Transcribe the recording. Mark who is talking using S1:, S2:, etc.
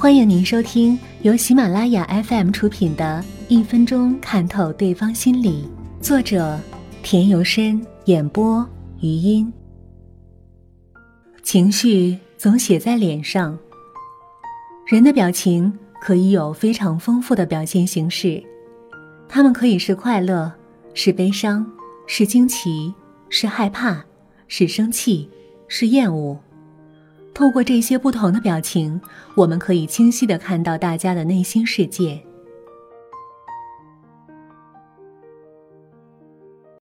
S1: 欢迎您收听由喜马拉雅 FM 出品的《一分钟看透对方心理》，作者田由深，演播余音。情绪总写在脸上，人的表情可以有非常丰富的表现形式，他们可以是快乐，是悲伤，是惊奇，是害怕，是生气，是厌恶。透过这些不同的表情，我们可以清晰的看到大家的内心世界。